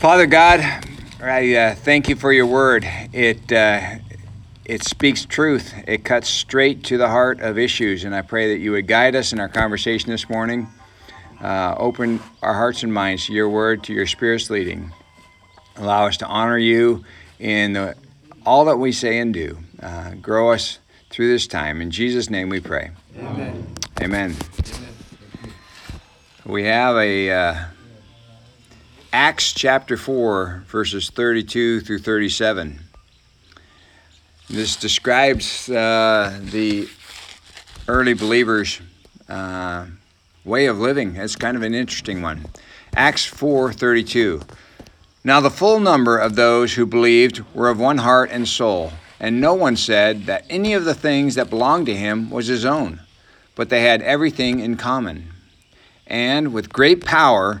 Father God, I uh, thank you for your word. It uh, it speaks truth. It cuts straight to the heart of issues, and I pray that you would guide us in our conversation this morning. Uh, open our hearts and minds to your word, to your spirit's leading. Allow us to honor you in the, all that we say and do. Uh, grow us through this time. In Jesus' name we pray. Amen. Amen. We have a uh, Acts chapter 4, verses 32 through 37. This describes uh, the early believers' uh, way of living. It's kind of an interesting one. Acts 4:32. Now the full number of those who believed were of one heart and soul, and no one said that any of the things that belonged to him was his own, but they had everything in common. And with great power,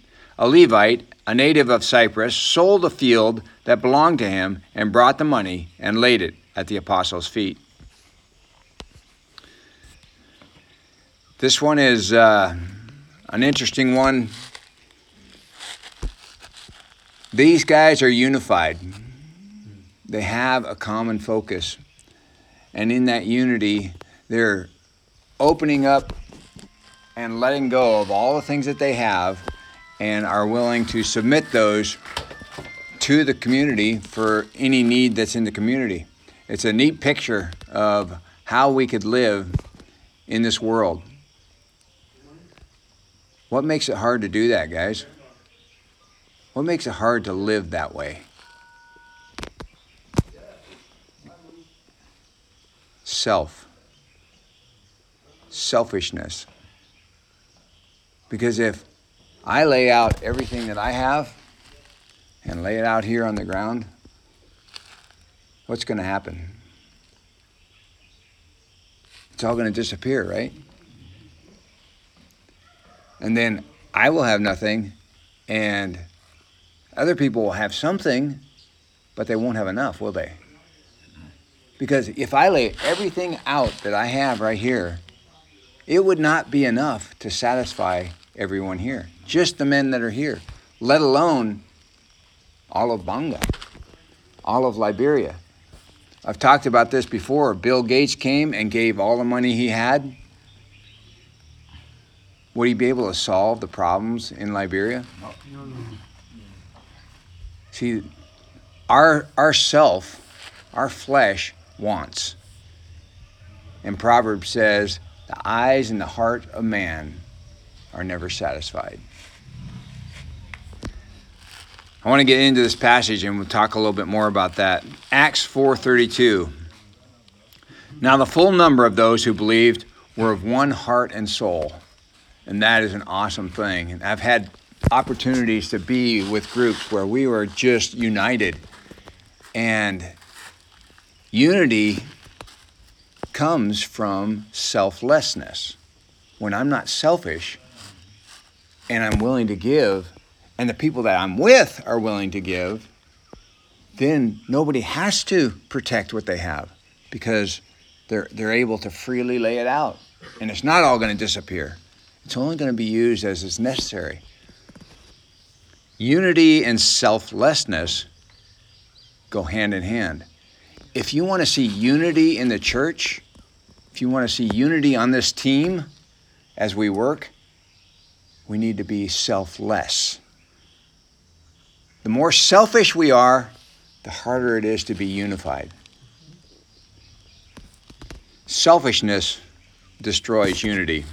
a Levite, a native of Cyprus, sold a field that belonged to him and brought the money and laid it at the apostles' feet. This one is uh, an interesting one. These guys are unified, they have a common focus. And in that unity, they're opening up and letting go of all the things that they have and are willing to submit those to the community for any need that's in the community. It's a neat picture of how we could live in this world. What makes it hard to do that, guys? What makes it hard to live that way? Self. Selfishness. Because if I lay out everything that I have and lay it out here on the ground, what's going to happen? It's all going to disappear, right? And then I will have nothing, and other people will have something, but they won't have enough, will they? Because if I lay everything out that I have right here, it would not be enough to satisfy everyone here, just the men that are here, let alone all of Gbarnga, all of Liberia. I've talked about this before. Bill Gates came and gave all the money he had. Would he be able to solve the problems in Liberia? See, our, our self, our flesh wants. And Proverbs says, the eyes and the heart of man are never satisfied. I want to get into this passage and we'll talk a little bit more about that. Acts 4:32. Now the full number of those who believed were of one heart and soul. And that is an awesome thing. And I've had opportunities to be with groups where we were just united. And unity comes from selflessness. When I'm not selfish, and I'm willing to give, and the people that I'm with are willing to give, then nobody has to protect what they have because they're, they're able to freely lay it out. And it's not all going to disappear, it's only going to be used as is necessary. Unity and selflessness go hand in hand. If you want to see unity in the church, if you want to see unity on this team as we work, we need to be selfless. The more selfish we are, the harder it is to be unified. Selfishness destroys unity.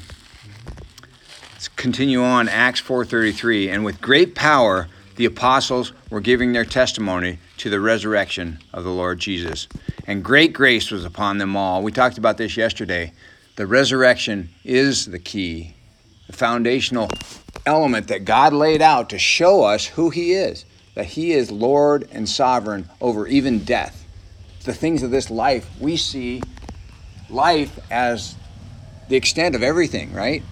Let's continue on Acts 4:33 and with great power the apostles were giving their testimony to the resurrection of the Lord Jesus. And great grace was upon them all. We talked about this yesterday. The resurrection is the key the foundational element that God laid out to show us who He is. That He is Lord and sovereign over even death. The things of this life, we see life as the extent of everything, right?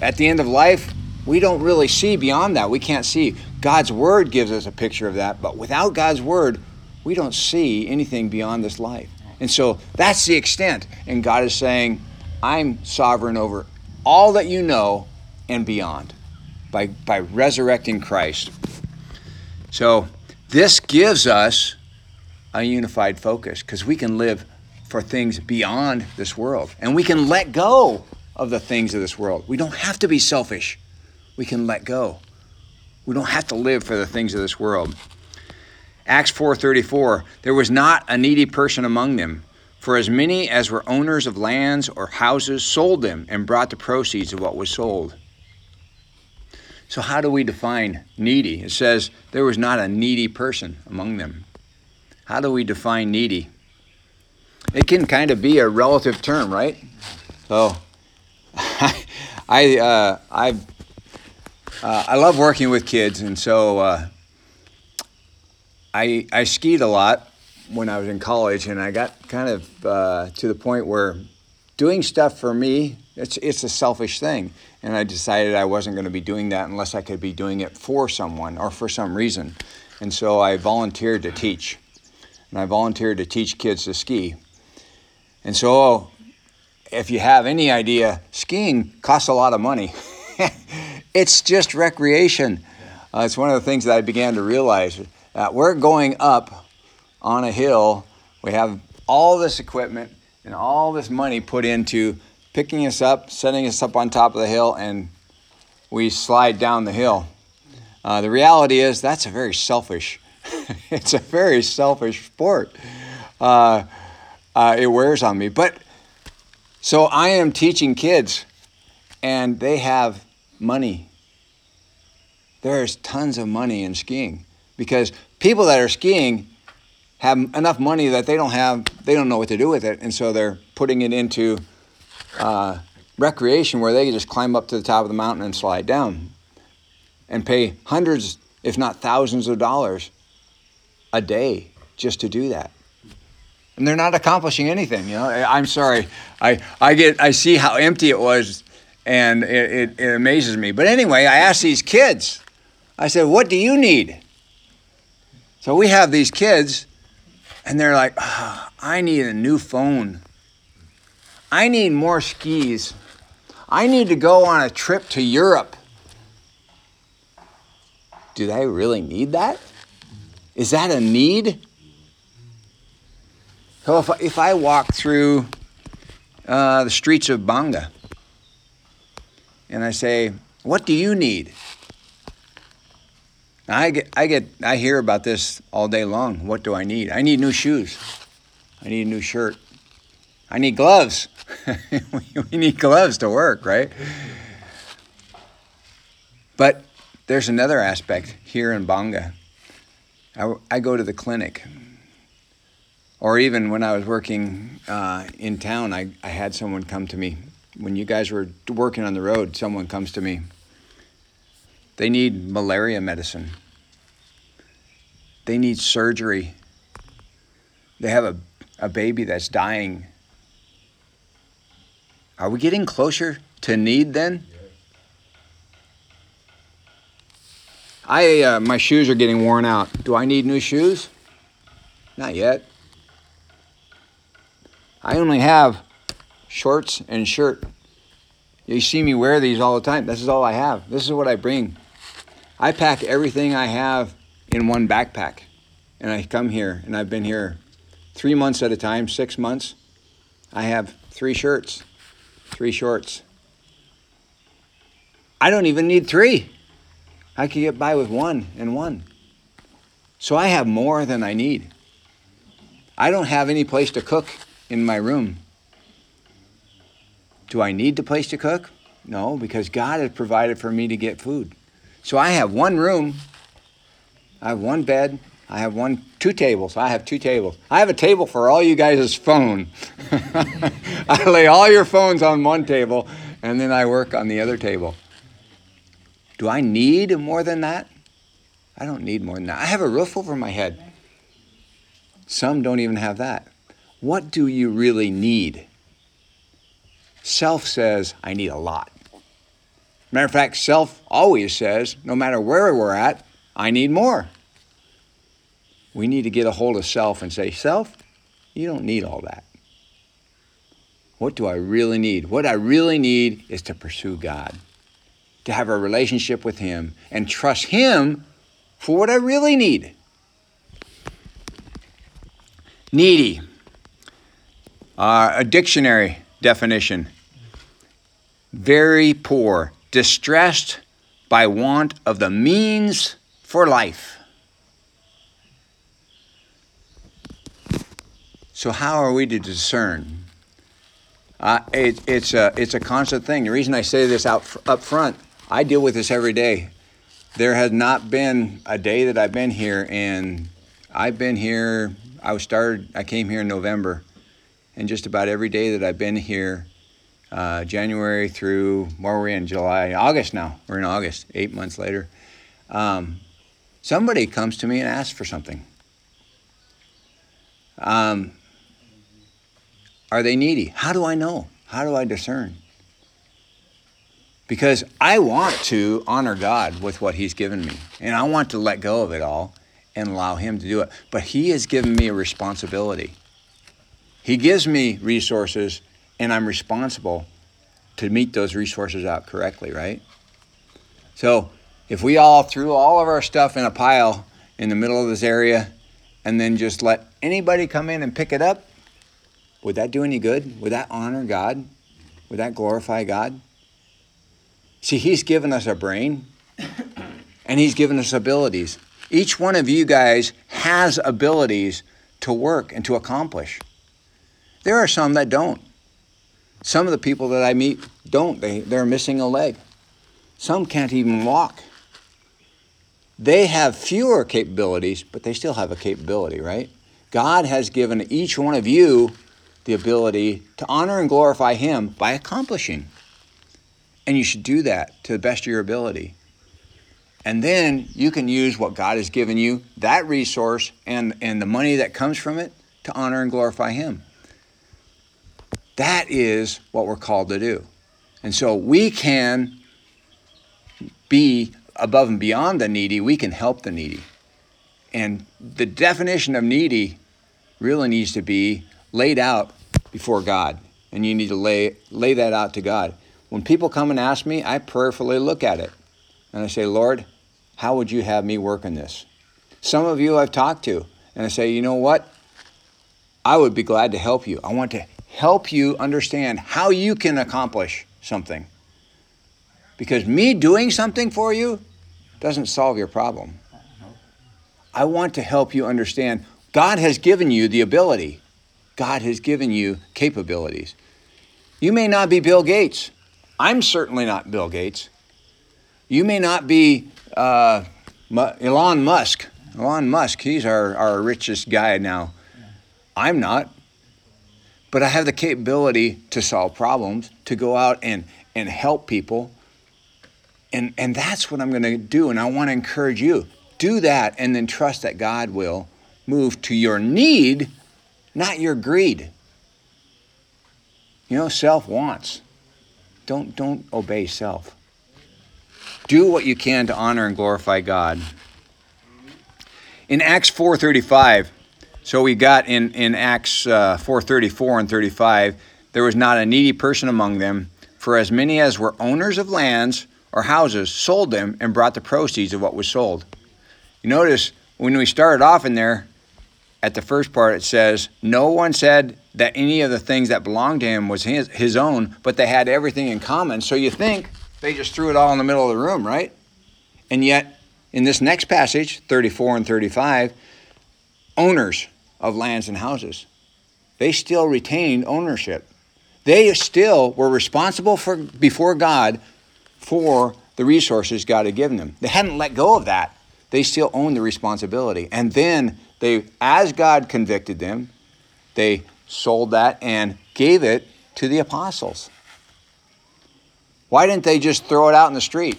At the end of life, we don't really see beyond that. We can't see. God's Word gives us a picture of that, but without God's Word, we don't see anything beyond this life. And so that's the extent. And God is saying, I'm sovereign over all that you know and beyond by, by resurrecting Christ. So this gives us a unified focus because we can live for things beyond this world and we can let go of the things of this world. We don't have to be selfish. We can let go. We don't have to live for the things of this world. Acts 4:34 There was not a needy person among them for as many as were owners of lands or houses sold them and brought the proceeds of what was sold. So, how do we define needy? It says there was not a needy person among them. How do we define needy? It can kind of be a relative term, right? So, I uh, I uh, I love working with kids, and so uh, I I skied a lot when I was in college, and I got kind of uh, to the point where doing stuff for me it's it's a selfish thing, and I decided I wasn't going to be doing that unless I could be doing it for someone or for some reason, and so I volunteered to teach, and I volunteered to teach kids to ski, and so if you have any idea, skiing costs a lot of money. it's just recreation. Uh, it's one of the things that I began to realize. that we're going up on a hill. We have all this equipment and all this money put into picking us up, setting us up on top of the hill, and we slide down the hill. Uh, the reality is that's a very selfish. it's a very selfish sport. Uh, uh, it wears on me. But so I am teaching kids, and they have money. There's tons of money in skiing because people that are skiing have enough money that they don't have, they don't know what to do with it, and so they're putting it into uh, recreation where they can just climb up to the top of the mountain and slide down and pay hundreds, if not thousands of dollars a day just to do that. And they're not accomplishing anything. You know, I'm sorry. I, I get I see how empty it was, and it, it, it amazes me. But anyway, I asked these kids. I said, "What do you need?" So we have these kids, and they're like, oh, "I need a new phone." I need more skis. I need to go on a trip to Europe. Do they really need that? Is that a need? So if, if I walk through uh, the streets of Gbarnga and I say, What do you need? I get, I get, I hear about this all day long. What do I need? I need new shoes. I need a new shirt. I need gloves. we need gloves to work, right? But there's another aspect here in Gbarnga. I, I go to the clinic, or even when I was working uh, in town, I, I had someone come to me. When you guys were working on the road, someone comes to me. They need malaria medicine. They need surgery. They have a, a baby that's dying are we getting closer to need then? I uh, my shoes are getting worn out. Do I need new shoes? Not yet. I only have shorts and shirt. You see me wear these all the time. This is all I have. This is what I bring. I pack everything I have in one backpack. And I come here, and I've been here three months at a time, six months. I have three shirts three shorts. I don't even need three. I could get by with one and one. So I have more than I need. I don't have any place to cook in my room. Do I need the place to cook? No, because God has provided for me to get food. So I have one room, I have one bed, I have one, two tables. I have two tables. I have a table for all you guys' phone. I lay all your phones on one table, and then I work on the other table. Do I need more than that? I don't need more than that. I have a roof over my head. Some don't even have that. What do you really need? Self says, I need a lot. Matter of fact, self always says, no matter where we're at, I need more. We need to get a hold of self and say, Self, you don't need all that. What do I really need? What I really need is to pursue God, to have a relationship with Him, and trust Him for what I really need. Needy. Uh, a dictionary definition very poor, distressed by want of the means for life. So, how are we to discern? Uh, it, it's, a, it's a constant thing. The reason I say this out up front, I deal with this every day. There has not been a day that I've been here, and I've been here. I was started. I came here in November, and just about every day that I've been here, uh, January through where we're in July, August now. We're in August, eight months later. Um, somebody comes to me and asks for something. Um, are they needy? How do I know? How do I discern? Because I want to honor God with what He's given me, and I want to let go of it all and allow Him to do it. But He has given me a responsibility. He gives me resources, and I'm responsible to meet those resources out correctly, right? So if we all threw all of our stuff in a pile in the middle of this area and then just let anybody come in and pick it up, would that do any good? Would that honor God? Would that glorify God? See, He's given us a brain and He's given us abilities. Each one of you guys has abilities to work and to accomplish. There are some that don't. Some of the people that I meet don't. They, they're missing a leg. Some can't even walk. They have fewer capabilities, but they still have a capability, right? God has given each one of you the ability to honor and glorify Him by accomplishing. And you should do that to the best of your ability. And then you can use what God has given you, that resource, and, and the money that comes from it to honor and glorify Him. That is what we're called to do. And so we can be above and beyond the needy, we can help the needy. And the definition of needy really needs to be laid out before God. And you need to lay, lay that out to God. When people come and ask me, I prayerfully look at it. And I say, Lord, how would you have me work in this? Some of you I've talked to, and I say, you know what? I would be glad to help you. I want to help you understand how you can accomplish something. Because me doing something for you doesn't solve your problem. I want to help you understand God has given you the ability, God has given you capabilities. You may not be Bill Gates. I'm certainly not Bill Gates. You may not be uh, Elon Musk. Elon Musk, he's our, our richest guy now. I'm not. But I have the capability to solve problems, to go out and, and help people. And, and that's what I'm going to do. And I want to encourage you do that and then trust that God will move to your need, not your greed. You know, self wants. Don't, don't obey self. Do what you can to honor and glorify God. In Acts 4:35, so we got in in Acts uh, 4:34 and 35, there was not a needy person among them, for as many as were owners of lands or houses sold them and brought the proceeds of what was sold. You notice when we started off in there, at the first part it says, No one said that any of the things that belonged to him was his, his own, but they had everything in common. So you think they just threw it all in the middle of the room, right? And yet, in this next passage, 34 and 35, owners of lands and houses, they still retained ownership. They still were responsible for before God for the resources God had given them. They hadn't let go of that. They still owned the responsibility. And then they, as God convicted them, they sold that and gave it to the apostles. Why didn't they just throw it out in the street?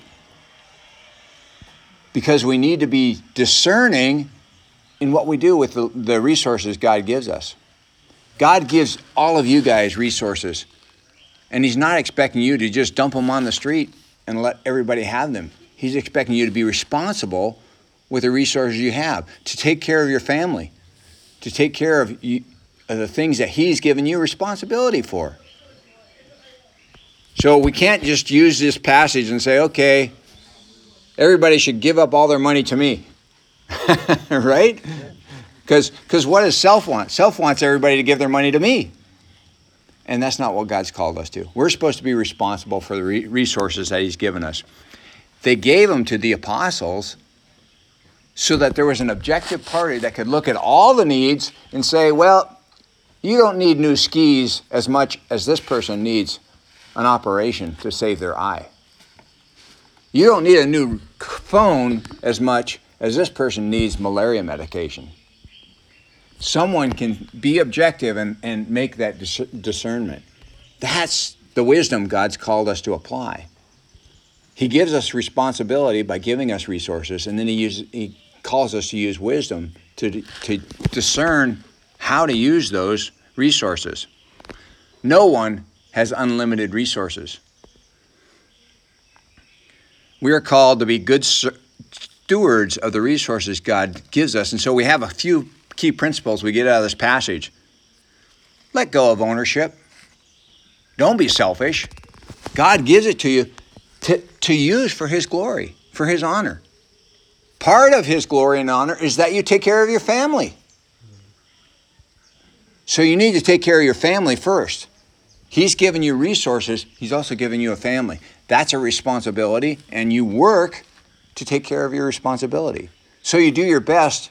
because we need to be discerning in what we do with the, the resources God gives us. God gives all of you guys resources, and He's not expecting you to just dump them on the street and let everybody have them. He's expecting you to be responsible with the resources you have, to take care of your family, to take care of, you, of the things that He's given you responsibility for. So we can't just use this passage and say, okay, everybody should give up all their money to me. right? Because what does self want? Self wants everybody to give their money to me. And that's not what God's called us to. We're supposed to be responsible for the re- resources that He's given us. They gave them to the apostles so that there was an objective party that could look at all the needs and say, well, you don't need new skis as much as this person needs an operation to save their eye. You don't need a new phone as much as this person needs malaria medication. Someone can be objective and, and make that dis- discernment. That's the wisdom God's called us to apply. He gives us responsibility by giving us resources, and then he, uses, he calls us to use wisdom to, to discern how to use those resources. No one has unlimited resources. We are called to be good stewards of the resources God gives us. And so we have a few key principles we get out of this passage. Let go of ownership. Don't be selfish. God gives it to you to, to use for His glory, for His honor. Part of His glory and honor is that you take care of your family. So you need to take care of your family first. He's given you resources, He's also given you a family. That's a responsibility, and you work to take care of your responsibility. So you do your best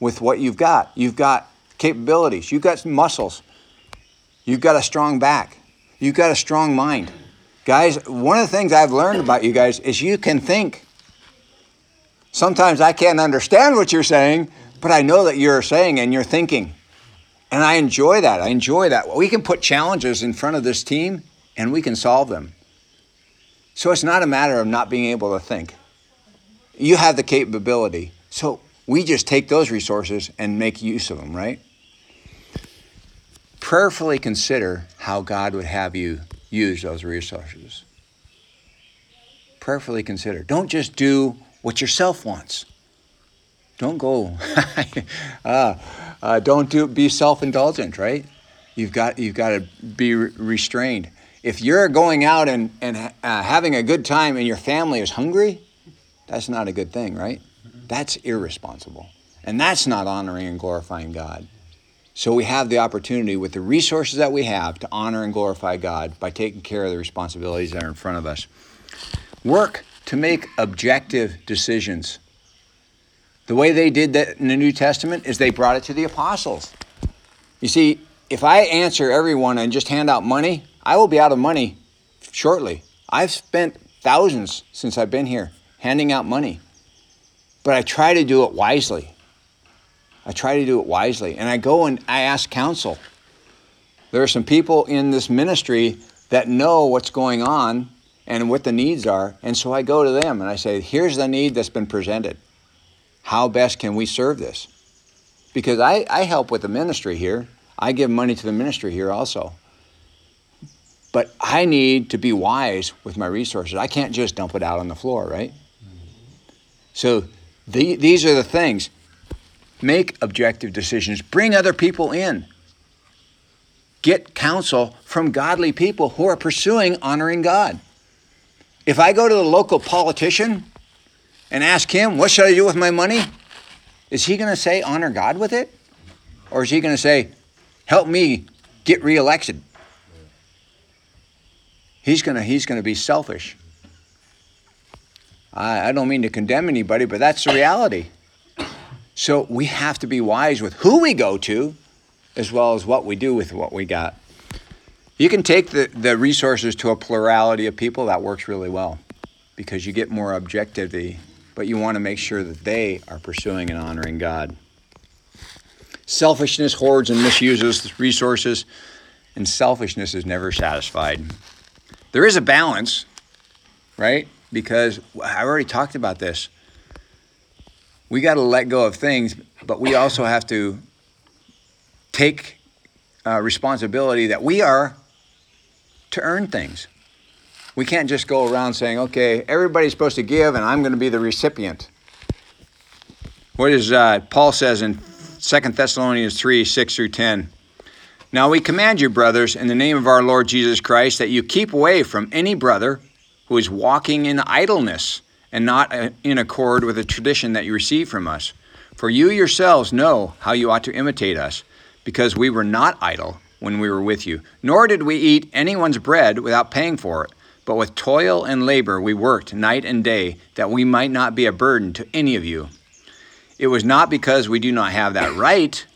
with what you've got. You've got capabilities, you've got muscles, you've got a strong back, you've got a strong mind. Guys, one of the things I've learned about you guys is you can think. Sometimes I can't understand what you're saying, but I know that you're saying and you're thinking. And I enjoy that. I enjoy that. We can put challenges in front of this team and we can solve them. So it's not a matter of not being able to think. You have the capability. So we just take those resources and make use of them, right? Prayerfully consider how God would have you use those resources. Prayerfully consider. Don't just do what yourself wants. Don't go. uh, uh, don't do be self-indulgent, right? You've got you've got to be re- restrained. If you're going out and and uh, having a good time and your family is hungry, that's not a good thing, right? That's irresponsible, and that's not honoring and glorifying God. So we have the opportunity with the resources that we have to honor and glorify God by taking care of the responsibilities that are in front of us. Work to make objective decisions the way they did that in the New Testament is they brought it to the apostles. You see, if I answer everyone and just hand out money, I will be out of money shortly. I've spent thousands since I've been here handing out money. But I try to do it wisely. I try to do it wisely. And I go and I ask counsel. There are some people in this ministry that know what's going on and what the needs are. And so I go to them and I say, here's the need that's been presented how best can we serve this? Because I, I help with the ministry here. I give money to the ministry here also. But I need to be wise with my resources. I can't just dump it out on the floor, right? So the, these are the things. Make objective decisions. Bring other people in. Get counsel from godly people who are pursuing honoring God. If I go to the local politician and ask him, What should I do with my money? Is he going to say, Honor God with it? Or is he going to say, Help me get reelected? He's going to, he's going to be selfish. I, I don't mean to condemn anybody, but that's the reality. So we have to be wise with who we go to as well as what we do with what we got. You can take the, the resources to a plurality of people, that works really well because you get more objectivity but you want to make sure that they are pursuing and honoring God. Selfishness hoards and misuses resources, and selfishness is never satisfied. There is a balance, right? Because I already talked about this. we got to let go of things, but we also have to take uh, responsibility that we are to earn things. We can't just go around saying, okay, everybody's supposed to give and I'm going to be the recipient. What is uh, Paul says in 2 Thessalonians 3 6 through 10? Now we command you, brothers, in the name of our Lord Jesus Christ, that you keep away from any brother who is walking in idleness and not uh, in accord with the tradition that you received from us. For you yourselves know how you ought to imitate us, because we were not idle when we were with you, nor did we eat anyone's bread without paying for it. But with toil and labor we worked night and day, that we might not be a burden to any of you. It was not because we do not have that right,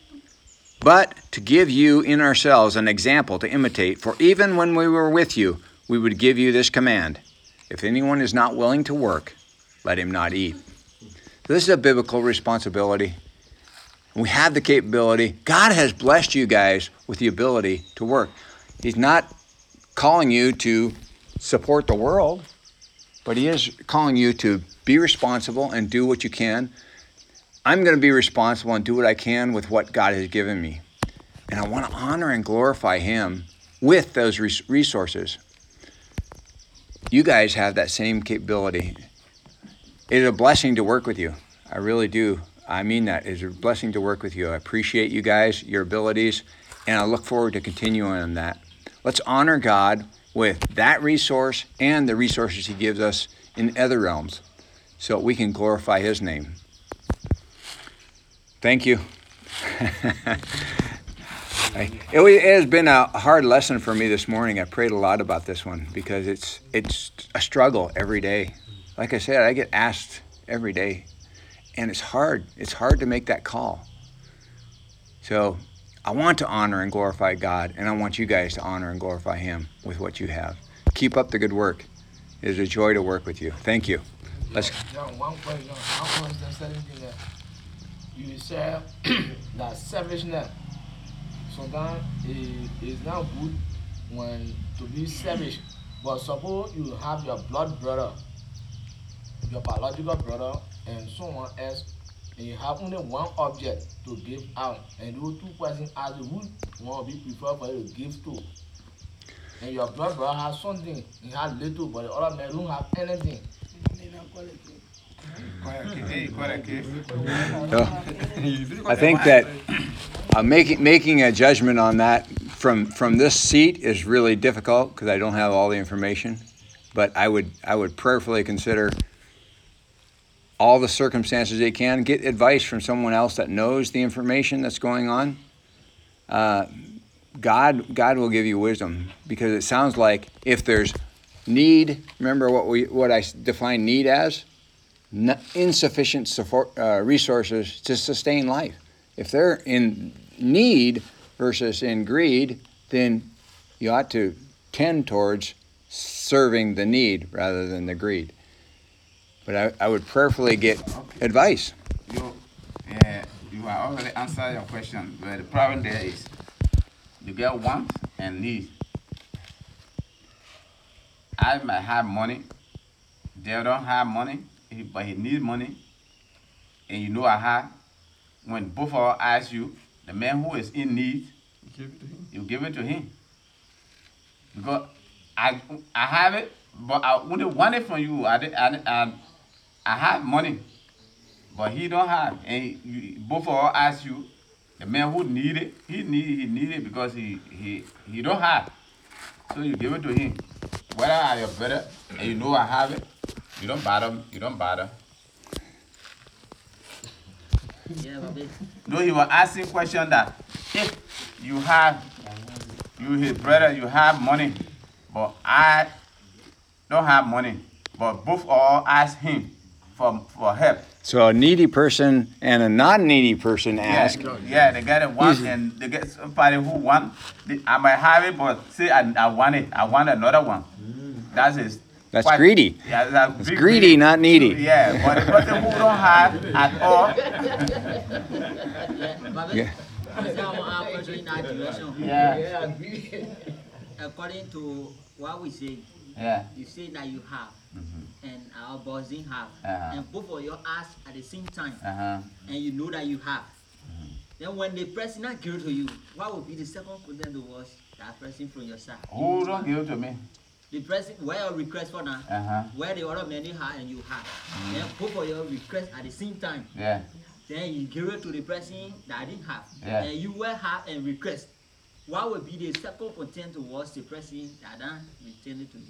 but to give you in ourselves an example to imitate. For even when we were with you, we would give you this command If anyone is not willing to work, let him not eat. This is a biblical responsibility. We have the capability. God has blessed you guys with the ability to work. He's not calling you to support the world, but He is calling you to be responsible and do what you can. I'm going to be responsible and do what I can with what God has given me. And I want to honor and glorify Him with those resources. You guys have that same capability. It is a blessing to work with you. I really do. I mean that. It's a blessing to work with you. I appreciate you guys, your abilities, and I look forward to continuing on that. Let's honor God with that resource and the resources He gives us in other realms so we can glorify His name. Thank you. it has been a hard lesson for me this morning. I prayed a lot about this one because it's it's a struggle every day. Like I said, I get asked every day, and it's hard. It's hard to make that call. So I want to honor and glorify God, and I want you guys to honor and glorify Him with what you have. Keep up the good work. It is a joy to work with you. Thank you. Let's. John, one question. That you said that sometimes it is not good when to be selfish. But suppose you have your blood brother, your biological brother, and someone else, and you have only one object to give out, and those two persons are the who want to be preferred for you to give to. And your blood brother has something, he has little, but the other man don't have anything. I think that uh, making making a judgment on that from from this seat is really difficult because I don't have all the information. But I would I would prayerfully consider all the circumstances they can. Get advice from someone else that knows the information that's going on. Uh, God God will give you wisdom because it sounds like if there's need, remember what we what I define need as insufficient support, uh, resources to sustain life. If they're in need versus in greed, then you ought to tend towards serving the need rather than the greed. But I, I would prayerfully get okay. advice. You, uh, you are already answered your question, but the problem there is you get want and need. I might have money, they don't have money, but he needs money, and you know I have, when both of us ask you, the man who is in need, you give it to him. You give it to him. Because I I have it, but I only want it from you. I, I, I, I have money, but he don't have. And you, both of us ask you, the man who need it, he need he need it because he he he don't have. So you give it to him. Whether I your brother and you know I have it, you don't bother. You don't bother. Yeah, no, he was asking question that if you have, you his brother, you have money, but I don't have money, but both all ask him for for help. So a needy person and a non-needy person ask. Yeah, yeah they get it one, and they get somebody who want. I might have it, but see, I, I want it. I want another one. That's his that's quite, greedy. Yeah, that's greedy, greedy, not needy. Yeah, but the person who don't have at all. yeah. yeah. According to what we say, yeah. you say that you have. Mm -hmm. and our boss didn't have, Uh-huh. and both of you ask at the same time, Uh-huh. and you know that you have. Then when the person not give to you, what will be the second content towards that person from your side? Who don't give to me? The person where your request for now, Uh-huh. where the other many have and you have. Then both of you request at the same time. Yeah. Then you give it to the person that didn't have. Yeah. And you will have and request. What will be the second content towards the person that don't return it to you?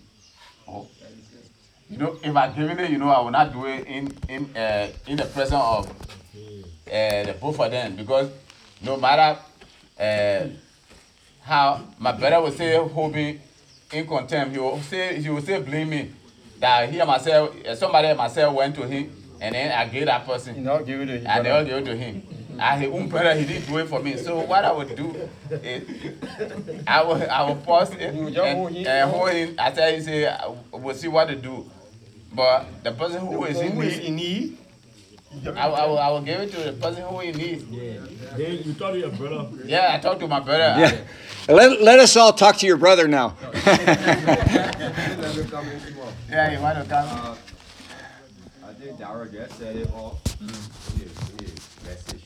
Oh. You know, if I given it, you know, I will not do it in in uh, in the presence of uh, the both of them because no matter uh, how my brother will say hold me in contempt, he will say he will say blame me that he and myself uh, somebody and myself went to him and then I gave that person. You know, give it to him. I never gave it to him. And his own brother, he didn't do it for me. So what I would do is, I will, I will pause it You and, him. and hold him. I tell you, say, we'll see what to do. But the person who is in need, in need? I, will- I, will, I will give it to the person who in need. Then you talk to your brother. Yeah, I talked to my brother. Yeah. Let, let us all talk to your brother now. Yeah, you to come? Uh, I think Daryl just said it all his message.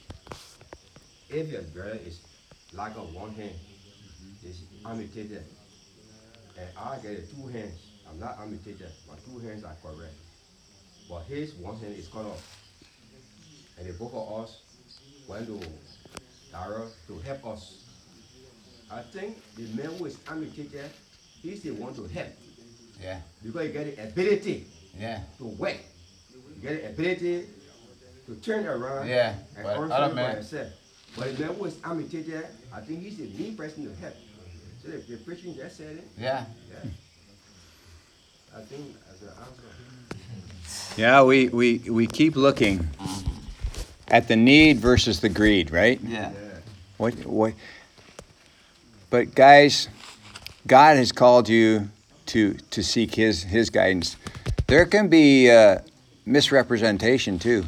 If your brother is like a one hand, is amputated, and I get it two hands, I'm not amputated, my two hands are correct. But his one hand is cut off. And the both of us went to Daryl to help us. I think the man who is amputated, he's the one to help Yeah, because you get the ability yeah, to work. You get the ability to turn around yeah. and But earn other something for man, yourself. But the man who is amputated, I think he's the main person to help. So the, the preaching just said it. yeah. Yeah. I think as an answer. Yeah, we, we, we keep looking at the need versus the greed, right? Yeah. Yeah. What, what, but guys, God has called you to, to seek His, His guidance. There can be uh, misrepresentation too.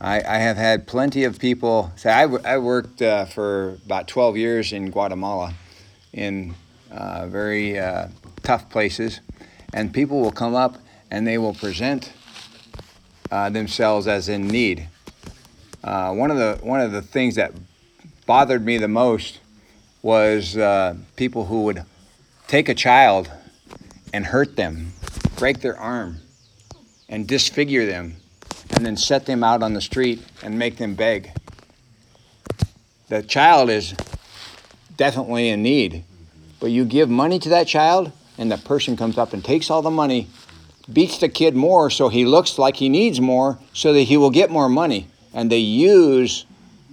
I, I have had plenty of people say, I, I worked uh, for about 12 years in Guatemala in uh, very uh, tough places, and people will come up and they will present uh, themselves as in need. Uh, one of the one of the things that bothered me the most was uh, people who would take a child and hurt them, break their arm, and disfigure them, and then set them out on the street and make them beg. The child is definitely in need, but you give money to that child, and the person comes up and takes all the money, beats the kid more so he looks like he needs more so that he will get more money. And they use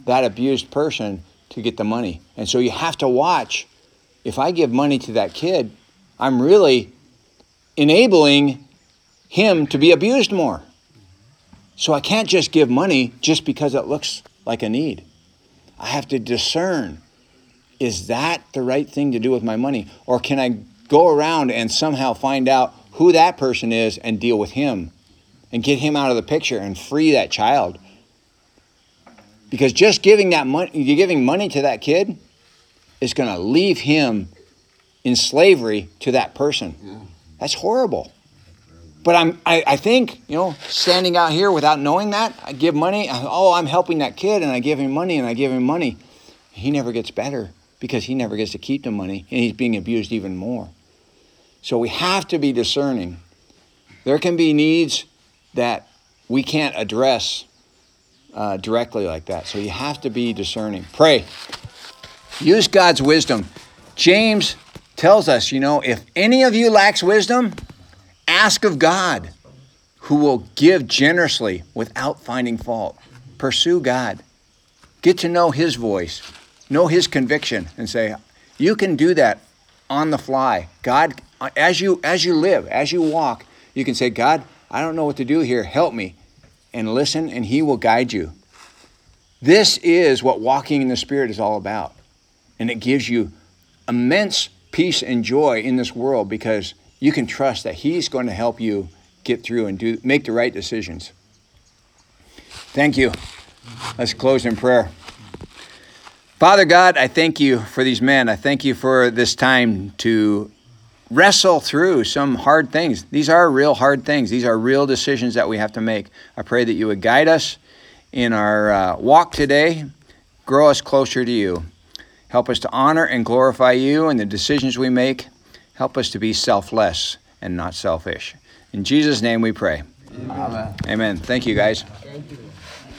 that abused person to get the money. And so you have to watch. If I give money to that kid, I'm really enabling him to be abused more. So I can't just give money just because it looks like a need. I have to discern is that the right thing to do with my money? Or can I go around and somehow find out who that person is and deal with him and get him out of the picture and free that child? Because just giving that money, you're giving money to that kid is going to leave him in slavery to that person. That's horrible. But I'm, I, I think, you know, standing out here without knowing that, I give money. I- Oh, I'm helping that kid, and I give him money, and I give him money. He never gets better because he never gets to keep the money, and he's being abused even more. So we have to be discerning. There can be needs that we can't address uh, directly like that. So you have to be discerning. Pray. Use God's wisdom. James tells us, you know, if any of you lacks wisdom, ask of God, who will give generously without finding fault. Pursue God. Get to know His voice, know His conviction, and say, you can do that on the fly. God, as you as you live, as you walk, you can say, God, I don't know what to do here. Help me. And listen, and He will guide you. This is what walking in the Spirit is all about. And it gives you immense peace and joy in this world because you can trust that He's going to help you get through and do make the right decisions. Thank you. Let's close in prayer. Father God, I thank you for these men. I thank you for this time to wrestle through some hard things. These are real hard things. These are real decisions that we have to make. I pray that you would guide us in our uh, walk today, grow us closer to you. Help us to honor and glorify you in the decisions we make. Help us to be selfless and not selfish. In Jesus' name we pray. Amen. Amen. Thank you, guys. Thank you.